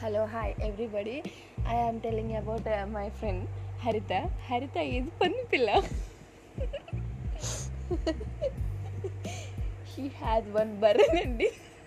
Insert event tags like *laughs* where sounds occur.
Hello, hi everybody. I am telling you about uh, my friend Harita. Harita is Panpilla. *laughs* she has one baranandi. *laughs*